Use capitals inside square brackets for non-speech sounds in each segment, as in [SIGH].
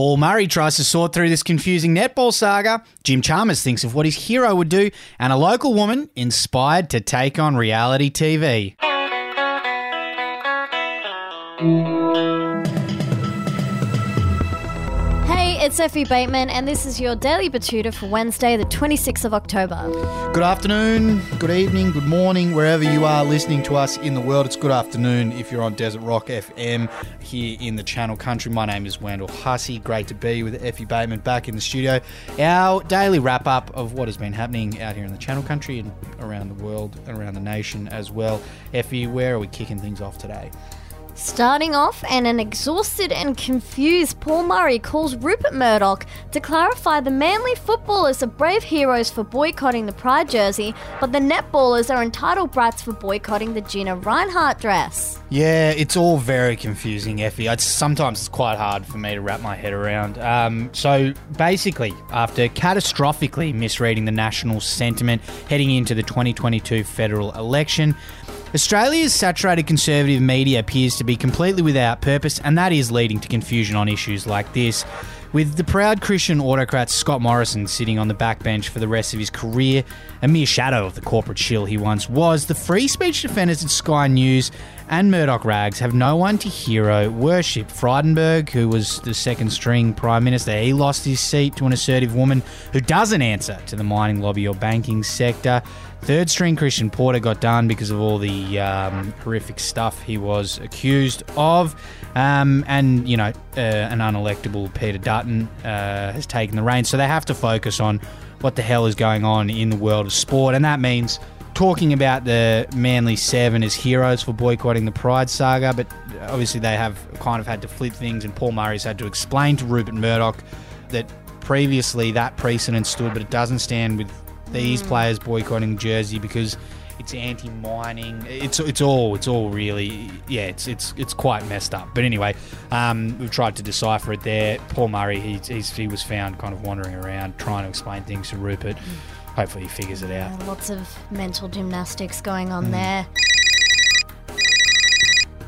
Paul Murray tries to sort through this confusing netball saga. Jim Chalmers thinks of what his hero would do, and a local woman inspired to take on reality TV. It's Effie Bateman, and this is your Daily Betoota for Wednesday, the 26th of October. Good afternoon, good evening, good morning, wherever you are listening to us in the world. It's good afternoon if you're on Desert Rock FM here in the Channel Country. My name is Wendell Hussey. Great to be with Effie Bateman back in the studio. Our daily wrap up of what has been happening out here in the Channel Country and around the world and around the nation as well. Effie, where are we kicking things off today? Starting off, and an exhausted and confused Paul Murray calls Rupert Murdoch to clarify the Manly footballers are brave heroes for boycotting the Pride jersey, but the netballers are entitled brats for boycotting the Gina Rinehart dress. Yeah, it's all very confusing, Effie. It's, sometimes it's quite hard for me to wrap my head around. Um, so basically, after catastrophically misreading the national sentiment heading into the 2022 federal election, Australia's saturated conservative media appears to be completely without purpose, and that is leading to confusion on issues like this. With the proud Christian autocrat Scott Morrison sitting on the backbench for the rest of his career, a mere shadow of the corporate shill he once was, the free speech defenders at Sky News and Murdoch Rags have no one to hero worship. Frydenberg, who was the second string Prime Minister, he lost his seat to an assertive woman who doesn't answer to the mining lobby or banking sector. Third string Christian Porter got done because of all the um, horrific stuff he was accused of. Um, and, you know, uh, an unelectable Peter Dutton uh, has taken the reins. So they have to focus on what the hell is going on in the world of sport. And that means talking about the Manly Seven as heroes for boycotting the Pride saga. But obviously they have kind of had to flip things, and Paul Murray's had to explain to Rupert Murdoch that previously that precedent stood, but it doesn't stand with these hmm. players boycotting Jersey because it's anti-mining. It's it's all it's all really yeah. It's it's it's quite messed up. But anyway, um, we've tried to decipher it there. Paul Murray, he he's, he was found kind of wandering around trying to explain things to Rupert. Hmm. Hopefully, he figures it out. Lots of mental gymnastics going on hmm. there.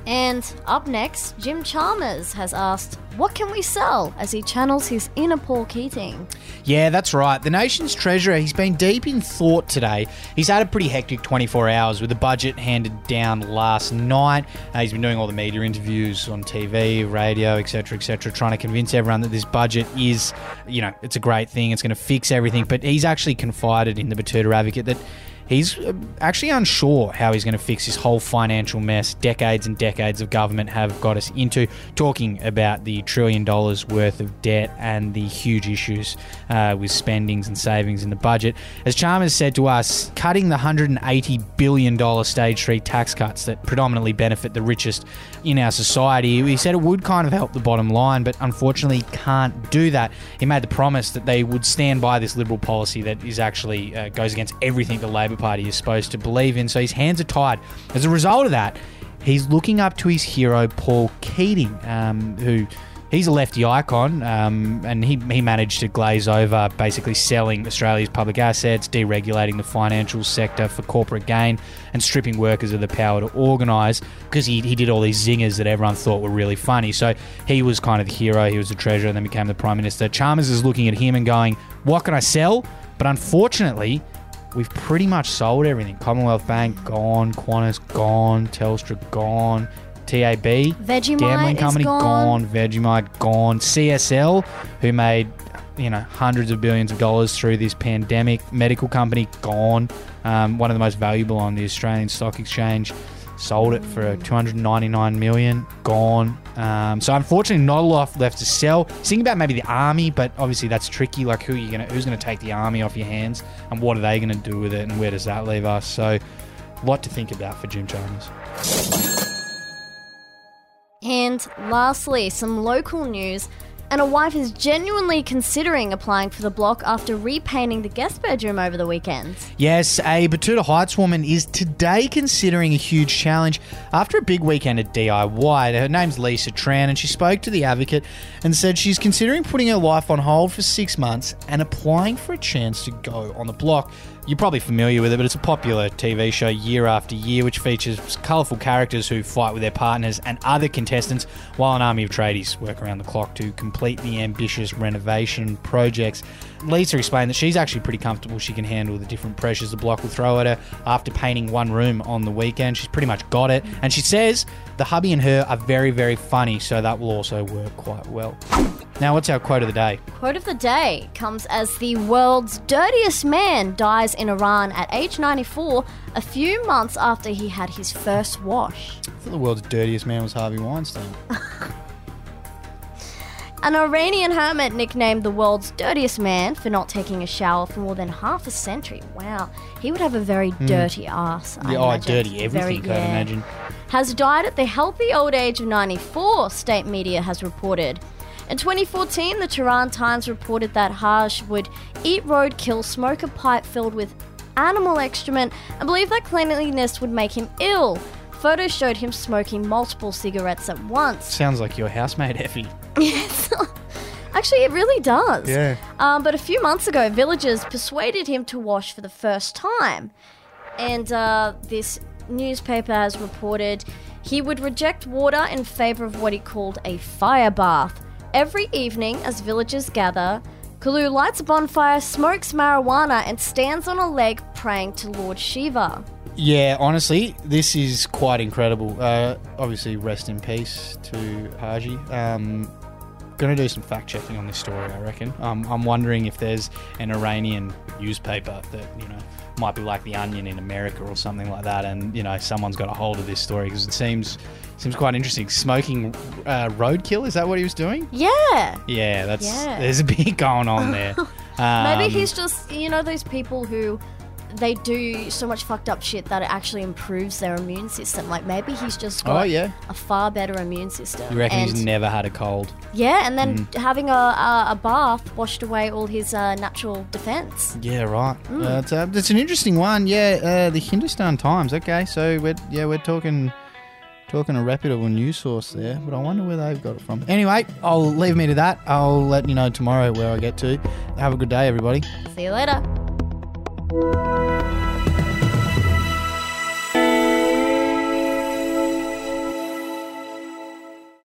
And up next, Jim Chalmers has asked, What can we sell? as he channels his inner Paul Keating. Yeah, that's right. The nation's treasurer, he's been deep in thought today. He's had a pretty hectic 24 hours with the budget handed down last night. Uh, he's been doing all the media interviews on TV, radio, etc., etc., trying to convince everyone that this budget is, you know, it's a great thing, it's going to fix everything. But he's actually confided in the Betoota Advocate that he's uh, actually unsure how he's going to fix this whole financial mess decades and decades of government have got us into, talking about the trillion dollars worth of debt and the huge issues uh, with spendings and savings in the budget. As Chalmers said to us, cutting the $180 billion stage three tax cuts that predominantly benefit the richest in our society, he said it would kind of help the bottom line, but unfortunately can't do that. He made the promise that they would stand by this liberal policy that is actually uh, goes against everything the Labor Party is supposed to believe in. So his hands are tied. As a result of that, he's looking up to his hero Paul Keating, um, who he's a lefty icon, um, and he, he managed to glaze over basically selling Australia's public assets, deregulating the financial sector for corporate gain, and stripping workers of the power to organise because he, he did all these zingers that everyone thought were really funny. So he was kind of the hero, he was the treasurer, and then became the prime minister. Chalmers is looking at him and going, What can I sell? But unfortunately, we've pretty much sold everything. Commonwealth Bank gone, Qantas gone, Telstra gone, TAB Vegemite gambling company gone. Vegemite gone, CSL who made you know hundreds of billions of dollars through this pandemic, medical company gone, um, one of the most valuable on the Australian Stock Exchange. Sold it for 299 million, gone. Um, so unfortunately, not a lot left to sell. Thinking about maybe the army, but obviously that's tricky. Like who are you gonna, who's to take the army off your hands, and what are they to do with it, and where does that leave us? So, a lot to think about for Jim Chalmers. And lastly, some local news. And a wife is genuinely considering applying for the block after repainting the guest bedroom over the weekend. Yes, a Betoota Heights woman is today considering a huge challenge after a big weekend at DIY. Her name's Lisa Tran, and she spoke to the advocate and said she's considering putting her life on hold for six months and applying for a chance to go on the block. You're probably familiar with it, but it's a popular TV show year after year, which features colourful characters who fight with their partners and other contestants, while an army of tradies work around the clock to complete the ambitious renovation projects. Lisa explained that she's actually pretty comfortable. She can handle the different pressures the block will throw at her after painting one room on the weekend. She's pretty much got it. And she says the hubby and her are very, very funny, so that will also work quite well. Now, what's our quote of the day? Quote of the day comes as the world's dirtiest man dies in Iran at age 94, a few months after he had his first wash. I thought the world's dirtiest man was Harvey Weinstein. [LAUGHS] An Iranian hermit nicknamed the world's dirtiest man for not taking a shower for more than half a century. Wow, he would have a very hmm. dirty ass. I yeah, oh, dirty everything, Very- I'd yeah. imagine. Has died at the healthy old age of 94, state media has reported. In 2014, the Tehran Times reported that Haj would eat roadkill, smoke a pipe filled with animal excrement, and believe that cleanliness would make him ill. Photos showed him smoking multiple cigarettes at once. Sounds like your housemate, Effie. [LAUGHS] Yes. Actually, it really does. Yeah. Um, but a few months ago, villagers persuaded him to wash for the first time. And uh, this newspaper has reported he would reject water in favor of what he called a fire bath. Every evening, as villagers gather, Kalu lights a bonfire, smokes marijuana, and stands on a leg praying to Lord Shiva. Yeah, honestly, this is quite incredible. Uh, obviously, rest in peace to Haji. Um, going to do some fact checking on this story, I reckon. Um, I'm wondering if there's an Iranian newspaper that, you know, might be like The Onion in America or something like that, and, you know, someone's got a hold of this story because it seems seems quite interesting. Smoking uh, roadkill, is that what he was doing? Yeah. Yeah, that's Yeah. there's a bit [LAUGHS] going on there. [LAUGHS] Um, Maybe he's just, you know, those people who they do so much fucked up shit that it actually improves their immune system. Like maybe he's just got Oh, yeah. a far better immune system. You reckon and, he's never had a cold? Yeah, and then Mm. having a, a, a bath washed away all his uh, natural defense. Yeah, right. Uh, it's, uh, it's an interesting one. Yeah, uh, the Hindustan Times. Okay, so we're yeah we're talking talking a reputable news source there, but I wonder where they've got it from. Anyway, I'll leave me to that. I'll let you know tomorrow where I get to. Have a good day, everybody. See you later.